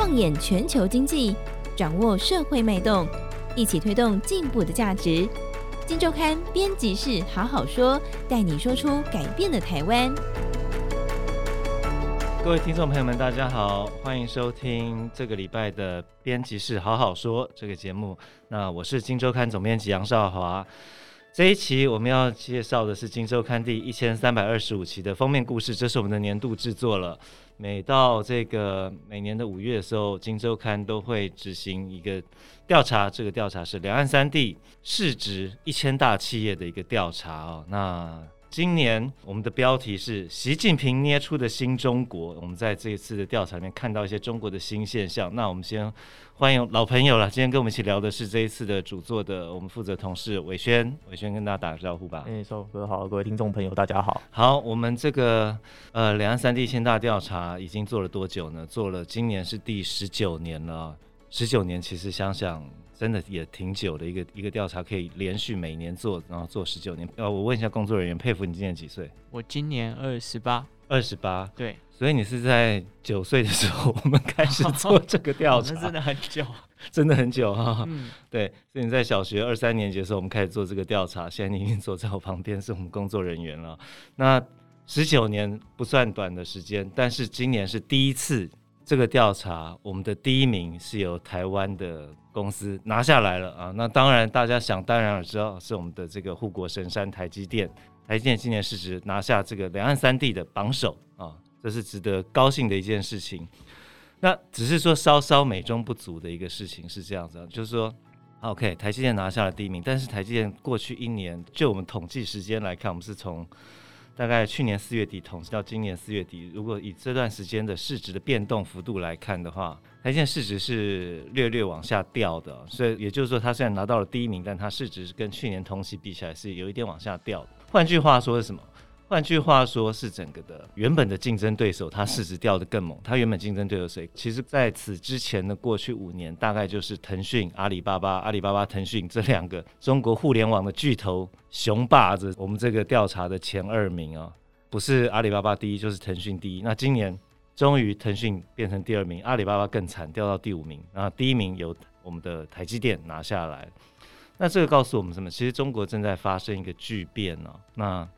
放眼全球经济，掌握社会脉动，一起推动进步的价值。金周刊编辑室好好说，带你说出改变的台湾。各位听众朋友们，大家好，欢迎收听这个礼拜的编辑室好好说这个节目。那我是金周刊总编辑杨少华。这一期我们要介绍的是金周刊第一千三百二十五期的封面故事，这是我们的年度制作了。每到这个每年的五月的时候，金周刊都会执行一个调查，这个调查是两岸三地市值一千大企业的一个调查哦。那今年我们的标题是习近平捏出的新中国。我们在这一次的调查里面看到一些中国的新现象。那我们先欢迎老朋友了，今天跟我们一起聊的是这一次的主作的我们负责同事伟轩。伟轩跟大家打个招呼吧。哎，少哥好，各位听众朋友大家好。好，我们这个呃两岸三地一千大调查已经做了多久呢？做了今年是第十九年了。十九年其实想想。真的也挺久的一个一个调查，可以连续每年做，然后做十九年。呃，我问一下工作人员，佩服你今年几岁？我今年二十八。二十八。对。所以你是在九岁的时候，我们开始做这个调查。那真的很久，真的很久哈。嗯。对，所以你在小学二三年级的时候，我们开始做这个调查。现在你已经坐在我旁边，是我们工作人员了。那十九年不算短的时间，但是今年是第一次。这个调查，我们的第一名是由台湾的公司拿下来了啊！那当然，大家想当然知道是我们的这个护国神山台积电。台积电今年市值拿下这个两岸三地的榜首啊，这是值得高兴的一件事情。那只是说稍稍美中不足的一个事情是这样子，啊就是说，OK，台积电拿下了第一名，但是台积电过去一年，就我们统计时间来看，我们是从。大概去年四月底统计到今年四月底，如果以这段时间的市值的变动幅度来看的话，它现在市值是略略往下掉的，所以也就是说，它虽然拿到了第一名，但它市值是跟去年同期比起来是有一点往下掉的。换句话说是什么？换句话说，是整个的原本的竞争对手，它市值掉得更猛。它原本竞争对手谁？其实在此之前的过去五年，大概就是腾讯、阿里巴巴、阿里巴巴、腾讯这两个中国互联网的巨头雄霸着我们这个调查的前二名啊，不是阿里巴巴第一，就是腾讯第一。那今年终于腾讯变成第二名，阿里巴巴更惨，掉到第五名。然后第一名由我们的台积电拿下来。那这个告诉我们什么？其实中国正在发生一个巨变呢。那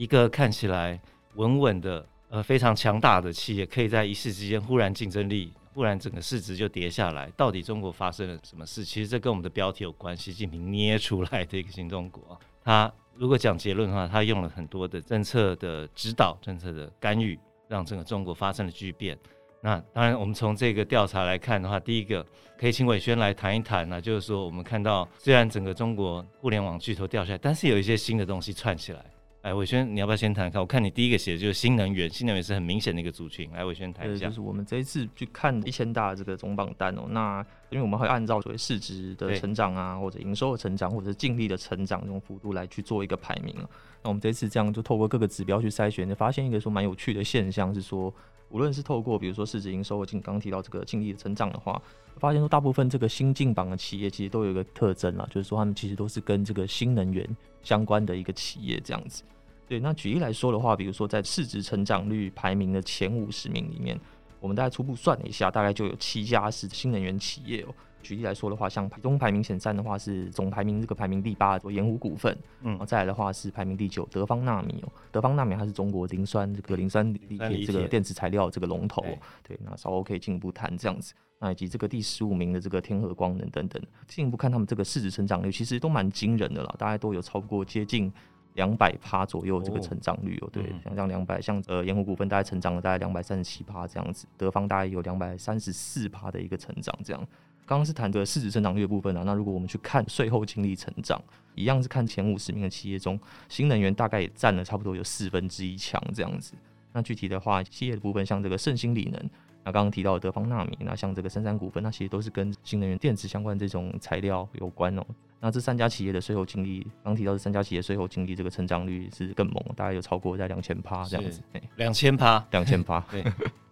一个看起来稳稳的、呃非常强大的企业，可以在一时之间忽然竞争力忽然整个市值就跌下来。到底中国发生了什么事？其实这跟我们的标题有关。习近平捏出来的一个新中国，他如果讲结论的话，他用了很多的政策的指导、政策的干预，让整个中国发生了巨变。那当然，我们从这个调查来看的话，第一个可以请伟轩来谈一谈呢，就是说我们看到虽然整个中国互联网巨头掉下来，但是有一些新的东西串起来。哎，伟轩，你要不要先谈看？我看你第一个写的就是新能源，新能源是很明显的一个族群。来，伟轩谈一下。就是我们这一次去看一千大的这个总榜单哦，那因为我们会按照所谓市值的成长啊，或者营收的成长，或者是净利的成长这种幅度来去做一个排名。那我们这次这样就透过各个指标去筛选，就发现一个说蛮有趣的现象是说，无论是透过比如说市值、营收，我刚刚提到这个净利的成长的话，发现说大部分这个新进榜的企业其实都有一个特征啊，就是说他们其实都是跟这个新能源相关的一个企业这样子。对，那举例来说的话，比如说在市值成长率排名的前五十名里面，我们大概初步算了一下，大概就有七家是新能源企业哦。举例来说的话，像中排名前三的话是总排名这个排名第八的盐湖股份，嗯，再来的话是排名第九德方纳米哦，德方纳米它是中国磷酸这个磷酸锂铁这个电池材料这个龙头，对，那稍后可以进一步谈这样子，那以及这个第十五名的这个天合光能等等，进一步看他们这个市值成长率其实都蛮惊人的啦，大概都有超过接近。两百趴左右这个成长率哦，对，像这样两百，像呃盐湖股份大概成长了大概两百三十七趴这样子，德方大概有两百三十四趴的一个成长这样。刚刚是谈的市值成长率的部分啊，那如果我们去看税后净利成长，一样是看前五十名的企业中，新能源大概也占了差不多有四分之一强这样子。那具体的话，企业的部分像这个盛兴锂能。那刚刚提到的德方纳米，那像这个三山股份，那其实都是跟新能源电池相关这种材料有关哦。那这三家企业的税后净利，刚提到的三家企业税后净利这个成长率是更猛，大概有超过在两千趴这样子。两千趴，两千趴。对，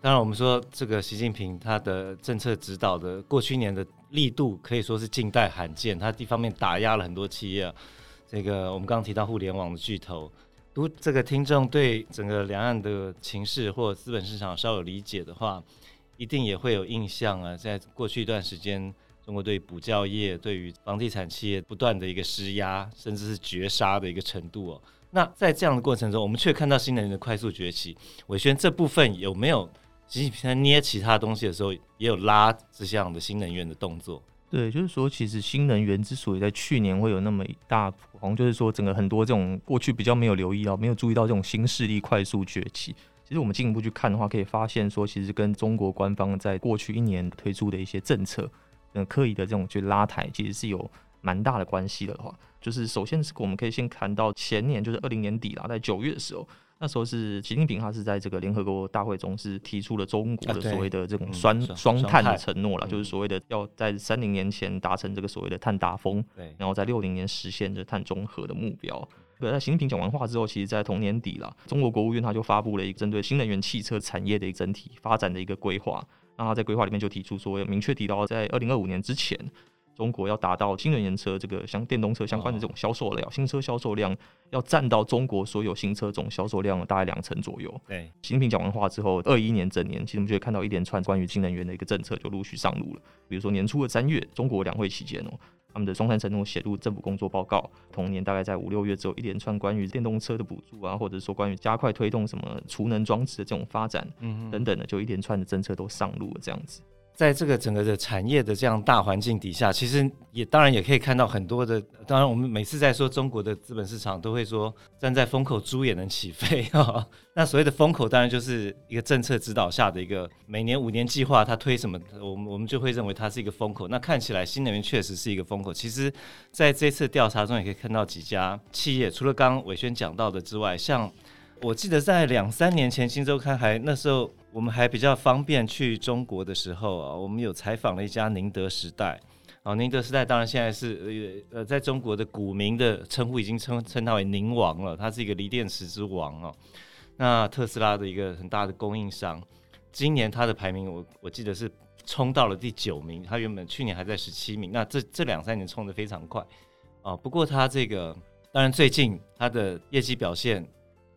当然我们说这个习近平他的政策指导的过去年的力度可以说是近代罕见，他一方面打压了很多企业，这个我们刚刚提到互联网的巨头。如果这个听众对整个两岸的情势或资本市场稍有理解的话，一定也会有印象啊，在过去一段时间，中国对补教业、对于房地产企业不断的一个施压，甚至是绝杀的一个程度哦。那在这样的过程中，我们却看到新能源的快速崛起。伟轩，这部分有没有习近平在捏其他东西的时候，也有拉这样的新能源的动作？对，就是说，其实新能源之所以在去年会有那么一大红，就是说，整个很多这种过去比较没有留意到、没有注意到这种新势力快速崛起。其实我们进一步去看的话，可以发现说，其实跟中国官方在过去一年推出的一些政策，嗯，刻意的这种去拉抬，其实是有蛮大的关系的话，就是首先是我们可以先看到前年，就是二零年底啦，在九月的时候。那时候是习近平，他是在这个联合国大会中是提出了中国的所谓的这种双双碳的承诺了，就是所谓的要在三零年前达成这个所谓的碳达峰，然后在六零年实现这碳中和的目标。对，在习近平讲完话之后，其实在同年底了，中国国务院他就发布了一个针对新能源汽车产业的一个整体发展的一个规划，那他在规划里面就提出说，明确提到在二零二五年之前。中国要达到新能源车这个像电动车相关的这种销售量，新车销售量要占到中国所有新车总销售量的大概两成左右。对，习近平讲完话之后，二一年整年，其实我们就会看到一连串关于新能源的一个政策就陆续上路了。比如说年初的三月，中国两会期间哦，他们的双碳承诺写入政府工作报告。同年大概在五六月之后，一连串关于电动车的补助啊，或者说关于加快推动什么储能装置的这种发展，嗯等等的，就一连串的政策都上路了，这样子。在这个整个的产业的这样大环境底下，其实也当然也可以看到很多的。当然，我们每次在说中国的资本市场，都会说站在风口，猪也能起飞 哈。那所谓的风口，当然就是一个政策指导下的一个每年五年计划，它推什么，我们我们就会认为它是一个风口。那看起来新能源确实是一个风口。其实在这次调查中，也可以看到几家企业，除了刚刚伟轩讲到的之外，像。我记得在两三年前，《新周刊》还那时候我们还比较方便去中国的时候啊，我们有采访了一家宁德时代。哦，宁德时代当然现在是呃，在中国的股民的称呼已经称称它为“宁王”了，它是一个锂电池之王哦。那特斯拉的一个很大的供应商，今年它的排名我我记得是冲到了第九名，它原本去年还在十七名，那这这两三年冲得非常快啊。不过它这个当然最近它的业绩表现。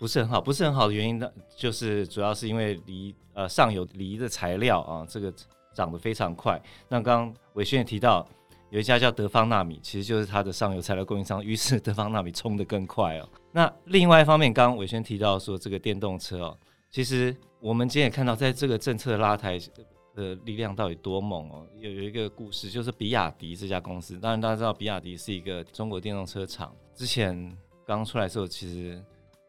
不是很好，不是很好的原因呢，就是主要是因为锂呃上游锂的材料啊，这个涨得非常快。那刚刚伟轩也提到，有一家叫德方纳米，其实就是它的上游材料供应商，于是德方纳米冲得更快哦。那另外一方面，刚刚伟轩提到说这个电动车哦，其实我们今天也看到，在这个政策拉抬的力量到底多猛哦。有有一个故事，就是比亚迪这家公司，当然大家知道比亚迪是一个中国电动车厂，之前刚出来的时候其实。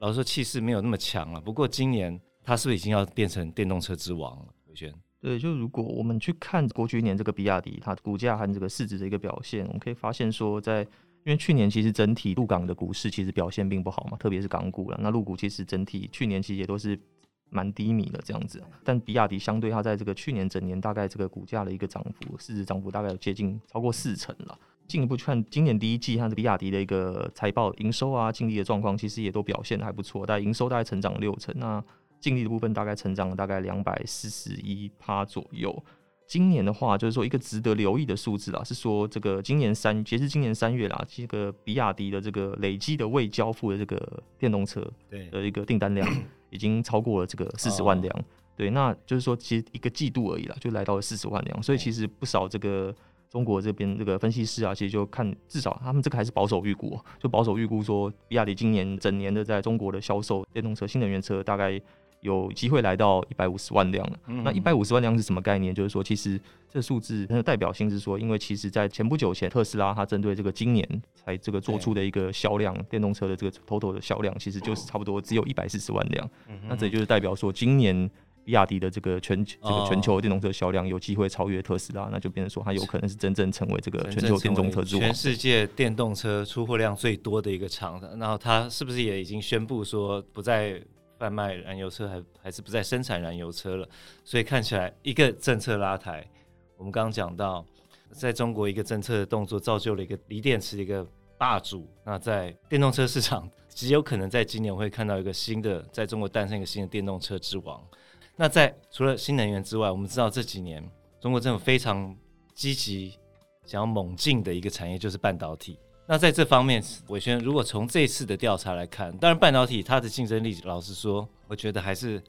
老实说，气势没有那么强了。不过今年它是不是已经要变成电动车之王了？玮轩，对，就如果我们去看过去一年这个比亚迪它股价和这个市值的一个表现，我们可以发现说，在因为去年其实整体陆港的股市其实表现并不好嘛，特别是港股了。那陆股其实整体去年其实也都是蛮低迷的这样子。但比亚迪相对它在这个去年整年大概这个股价的一个涨幅，市值涨幅大概有接近超过四成了。进一步去看今年第一季，它的比亚迪的一个财报、营收啊、净利的状况，其实也都表现得还不错。大概营收大概成长六成，那净利的部分大概成长了大概两百四十一趴左右。今年的话，就是说一个值得留意的数字啦，是说这个今年三截至今年三月啦，这个比亚迪的这个累计的未交付的这个电动车的一个订单量，已经超过了这个四十万辆。对，那就是说其实一个季度而已啦，就来到了四十万辆。所以其实不少这个。中国这边这个分析师啊，其实就看至少他们这个还是保守预估，就保守预估说，比亚迪今年整年的在中国的销售电动车、新能源车大概有机会来到一百五十万辆了。嗯、那一百五十万辆是什么概念？就是说，其实这数字它的代表性是说，因为其实在前不久前，特斯拉它针对这个今年才这个做出的一个销量，电动车的这个 total 的销量，其实就是差不多只有一百四十万辆。嗯、那这也就是代表说，今年。比亚迪的这个全这个全球电动车销量有机会超越特斯拉，那就变成说它有可能是真正成为这个全球电动车之王，全世界电动车出货量最多的一个厂。然后它是不是也已经宣布说不再贩卖燃油车，还还是不再生产燃油车了？所以看起来一个政策拉抬，我们刚刚讲到，在中国一个政策的动作造就了一个锂电池的一个霸主。那在电动车市场极有可能在今年会看到一个新的，在中国诞生一个新的电动车之王。那在除了新能源之外，我们知道这几年中国政府非常积极想要猛进的一个产业就是半导体。那在这方面，伟轩如果从这次的调查来看，当然半导体它的竞争力，老实说，我觉得还是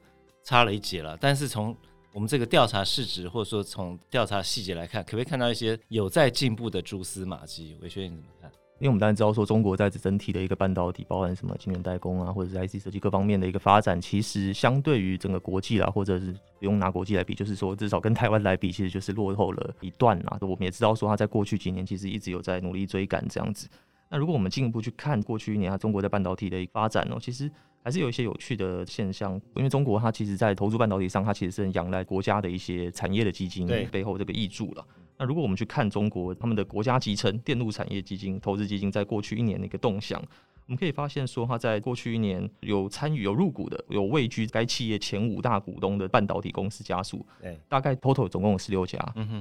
差了一截了。但是从我们这个调查市值，或者说从调查细节来看，可不可以看到一些有在进步的蛛丝马迹？伟轩你怎么看？因为我们当然知道说，中国在整体的一个半导体，包含什么晶圆代工啊，或者是 IC 设计各方面的一个发展，其实相对于整个国际啦，或者是不用拿国际来比，就是说至少跟台湾来比，其实就是落后了一段啦。我们也知道说，它在过去几年其实一直有在努力追赶这样子。那如果我们进一步去看过去一年啊，中国在半导体的一个发展哦，其实还是有一些有趣的现象。因为中国它其实在投资半导体上，它其实是很仰赖国家的一些产业的基金背后这个挹注了。那如果我们去看中国他们的国家集成电路产业基金投资基金在过去一年的一个动向，我们可以发现说，它在过去一年有参与、有入股的、有位居该企业前五大股东的半导体公司家数，对，大概 total 总共有十六家，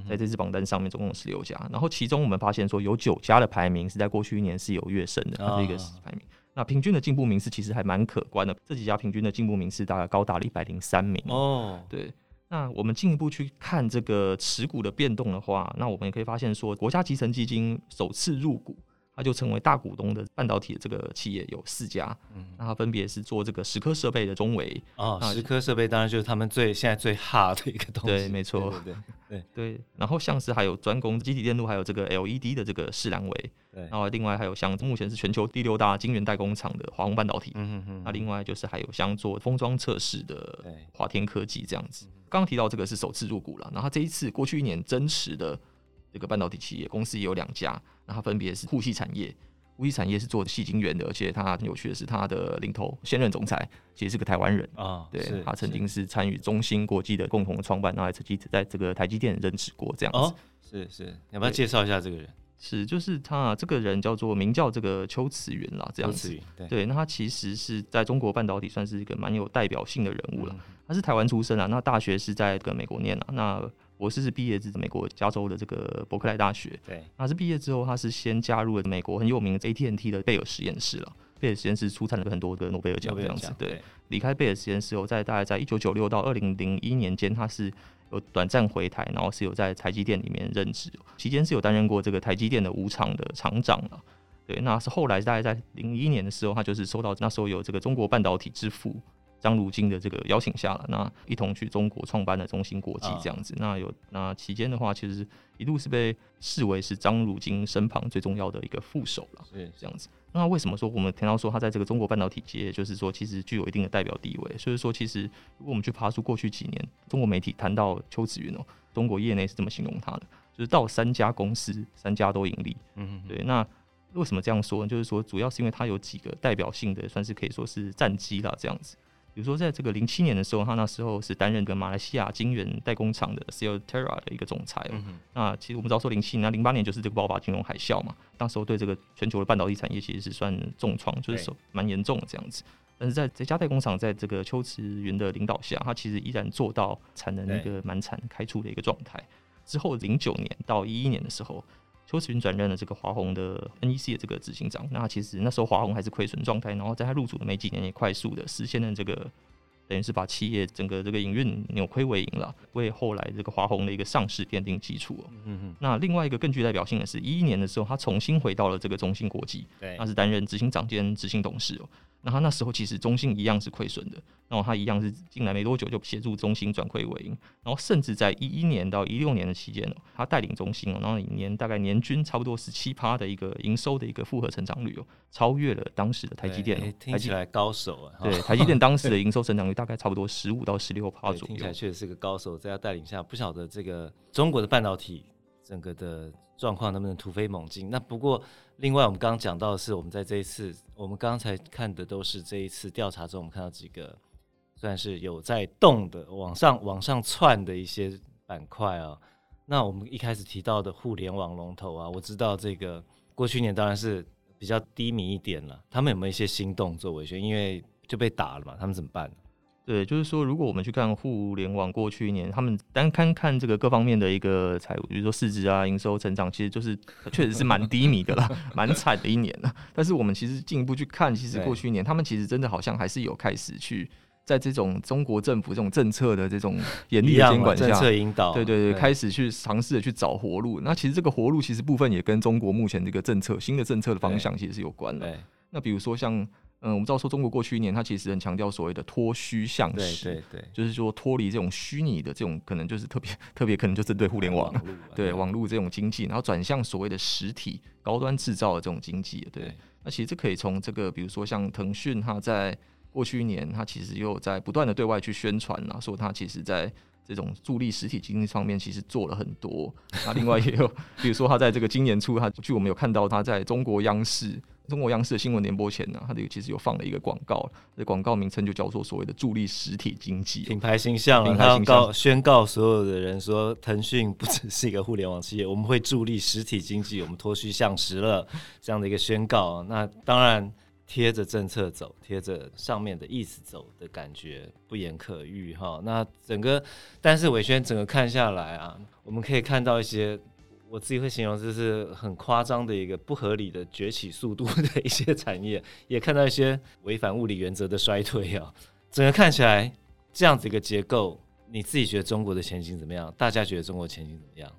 在这支榜单上面总共有十六家。然后其中我们发现说，有九家的排名是在过去一年是有跃升的，它是一个排名。那平均的进步名次其实还蛮可观的，这几家平均的进步名次大概高达了一百零三名哦，对。那我们进一步去看这个持股的变动的话，那我们也可以发现说，国家集成基金首次入股，它就成为大股东的半导体的这个企业有四家，嗯，那它分别是做这个蚀刻设备的中微啊，蚀刻设备当然就是他们最现在最 hard 的一个东西，对，没错，对 对对，然后像是还有专攻积体电路，还有这个 LED 的这个世良微。对，然后另外还有像目前是全球第六大晶圆代工厂的华虹半导体，嗯嗯嗯，那另外就是还有像做封装测试的华天科技这样子。刚刚提到这个是首次入股了，然后这一次过去一年增持的这个半导体企业公司也有两家，那它分别是护系产业，护系产业是做矽晶圆的，而且它很有趣的是，它的领头现任总裁其实是个台湾人啊，对，他曾经是参与中芯国际的共同的创办，然后还曾经在这个台积电任职过这样子。是是，你要不要介绍一下这个人？是，就是他这个人叫做名叫这个邱慈云啦，这样子。对，对，那他其实是在中国半导体算是一个蛮有代表性的人物了。嗯、他是台湾出生啊，那大学是在这个美国念啊，那博士是毕业自美国加州的这个伯克莱大学。对，那是毕业之后，他是先加入了美国很有名的 AT&T 的贝尔实验室了。贝尔实验室出产了很多的诺贝尔奖这样子。对，离开贝尔实验室后，在大概在一九九六到二零零一年间，他是。有短暂回台，然后是有在台积电里面任职，期间是有担任过这个台积电的五厂的厂长了。对，那是后来大概在零一年的时候，他就是收到那时候有这个中国半导体之父张如京的这个邀请下了，那一同去中国创办了中芯国际这样子。那有那期间的话，其实一度是被视为是张如京身旁最重要的一个副手了，是这样子。那为什么说我们听到说他在这个中国半导体界，就是说其实具有一定的代表地位？所以说，其实如果我们去爬出过去几年中国媒体谈到邱子云哦，中国业内是这么形容他的，就是到三家公司，三家都盈利。嗯嗯，对。那为什么这样说呢？就是说，主要是因为他有几个代表性的，算是可以说是战机啦，这样子。比如说，在这个零七年的时候，他那时候是担任个马来西亚晶圆代工厂的 Silterra 的一个总裁哦。嗯、那其实我们知道说零七年、零八年就是这个爆发金融海啸嘛，当时候对这个全球的半导体产业其实是算重创，就是说蛮严重的这样子。但是在这家代工厂，在这个邱慈云的领导下，他其实依然做到产能一个满产开出的一个状态。之后零九年到一一年的时候。邱慈云转任了这个华宏的 NEC 的这个执行长，那其实那时候华宏还是亏损状态，然后在他入主的没几年，也快速的实现了这个。等于是把企业整个这个营运扭亏为盈了，为后来这个华虹的一个上市奠定基础。嗯哼。那另外一个更具代表性的是，一一年的时候，他重新回到了这个中芯国际，对，他是担任执行长兼执行董事哦。那他那时候其实中芯一样是亏损的，然后他一样是进来没多久就协助中芯转亏为盈，然后甚至在一一年到一六年的期间哦，他带领中芯哦，然后一年大概年均差不多十七趴的一个营收的一个复合成长率哦，超越了当时的台积电。听起来高手啊！对，台积电当时的营收成长率大概差不多十五到十六趴左右。听起来确实是个高手，在他带领下，不晓得这个中国的半导体整个的状况能不能突飞猛进？那不过。另外，我们刚刚讲到的是，我们在这一次，我们刚才看的都是这一次调查中，我们看到几个算是有在动的、往上往上窜的一些板块啊。那我们一开始提到的互联网龙头啊，我知道这个过去年当然是比较低迷一点了。他们有没有一些新动作？玮轩，因为就被打了嘛，他们怎么办？对，就是说，如果我们去看互联网过去一年，他们单看看这个各方面的一个财务，比如说市值啊、营收成长，其实就是确实是蛮低迷的啦，蛮惨的一年了。但是我们其实进一步去看，其实过去一年，他们其实真的好像还是有开始去在这种中国政府这种政策的这种 严厉的监管下，政策引导，对对对，开始去尝试的去找活路。那其实这个活路其实部分也跟中国目前这个政策新的政策的方向其实是有关的。那比如说像。嗯，我们知道说中国过去一年，它其实很强调所谓的脱虚向实，对对对，就是说脱离这种虚拟的这种，可能就是特别特别可能就针对互联网，网对网络这种经济，然后转向所谓的实体高端制造的这种经济，对。对那其实这可以从这个，比如说像腾讯，它在过去一年，它其实又在不断的对外去宣传啊，说它其实在这种助力实体经济上面其实做了很多。那另外也有，比如说它在这个今年初，它据我们有看到，它在中国央视。中国央视的新闻联播前呢，它这个其实有放了一个广告，这广告名称就叫做所谓的助力实体经济品牌形象，品牌形象宣告所有的人说，腾讯不只是一个互联网企业，我们会助力实体经济，我们脱虚向实了这样的一个宣告。那当然贴着政策走，贴着上面的意思走的感觉不言可喻哈。那整个，但是伟轩整个看下来啊，我们可以看到一些。我自己会形容这是很夸张的一个不合理的崛起速度的一些产业，也看到一些违反物理原则的衰退啊。整个看起来这样子一个结构，你自己觉得中国的前景怎么样？大家觉得中国前景怎么样？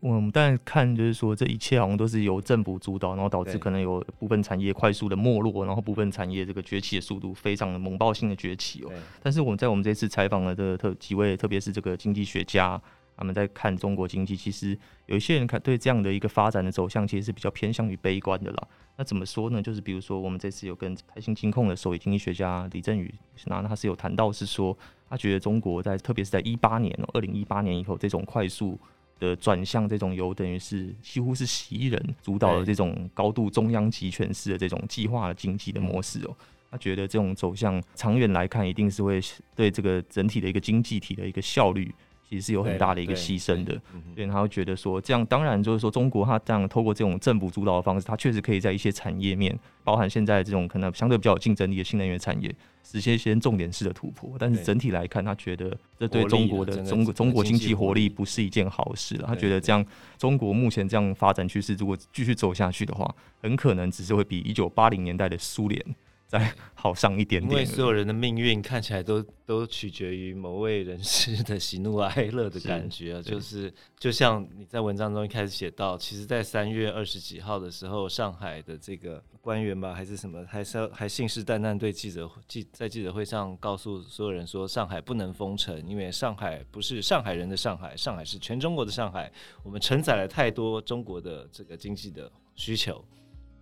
我们当然看就是说，这一切好像都是由政府主导，然后导致可能有部分产业快速的没落，然后部分产业这个崛起的速度非常的猛爆性的崛起哦。但是我们在我们这次采访了的特几位，特别是这个经济学家。他们在看中国经济，其实有一些人看对这样的一个发展的走向，其实是比较偏向于悲观的啦。那怎么说呢？就是比如说，我们这次有跟台新金控的首席经济学家李振宇，那他是有谈到是说，他觉得中国在特别是在一八年哦，二零一八年以后，这种快速的转向，这种由等于是几乎是习人主导的这种高度中央集权式的这种计划经济的模式哦，他觉得这种走向长远来看，一定是会对这个整体的一个经济体的一个效率。其实是有很大的一个牺牲的，所以他会觉得说，这样当然就是说，中国它这样透过这种政府主导的方式，它确实可以在一些产业面，包含现在这种可能相对比较有竞争力的新能源产业，实现一些重点式的突破。但是整体来看，他觉得这对中国的中国中国经济活力不是一件好事了。他觉得这样中国目前这样发展趋势，如果继续走下去的话，很可能只是会比一九八零年代的苏联。再好上一点点，因为所有人的命运看起来都都取决于某位人士的喜怒哀乐的感觉啊，是就是就像你在文章中一开始写到，其实，在三月二十几号的时候，上海的这个官员吧，还是什么，还是还信誓旦旦对记者记在记者会上告诉所有人说，上海不能封城，因为上海不是上海人的上海，上海是全中国的上海，我们承载了太多中国的这个经济的需求。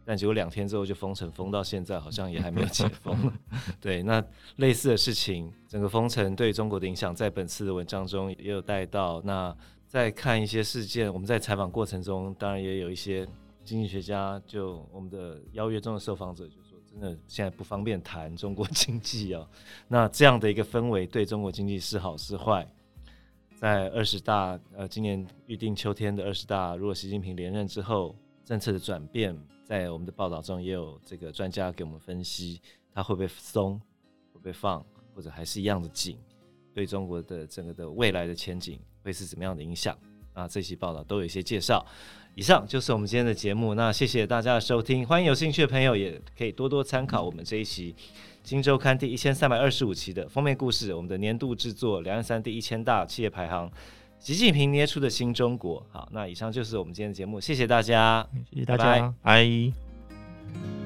但结果两天之后就封城，封到现在好像也还没有解封。对，那类似的事情，整个封城对中国的影响，在本次的文章中也有带到。那在看一些事件，我们在采访过程中，当然也有一些经济学家，就我们的邀约中的受访者就说，真的现在不方便谈中国经济啊。那这样的一个氛围对中国经济是好是坏？在二十大，呃，今年预定秋天的二十大，如果习近平连任之后，政策的转变。在我们的报道中，也有这个专家给我们分析，它会不会松，会不会放，或者还是一样的紧，对中国的整个的未来的前景会是怎么样的影响？啊，这期报道都有一些介绍。以上就是我们今天的节目，那谢谢大家的收听，欢迎有兴趣的朋友也可以多多参考我们这一期《今周刊》第一千三百二十五期的封面故事，我们的年度制作两岸三地一千大企业排行。习近平捏出的新中国，好，那以上就是我们今天的节目，谢谢大家，谢谢大家，拜。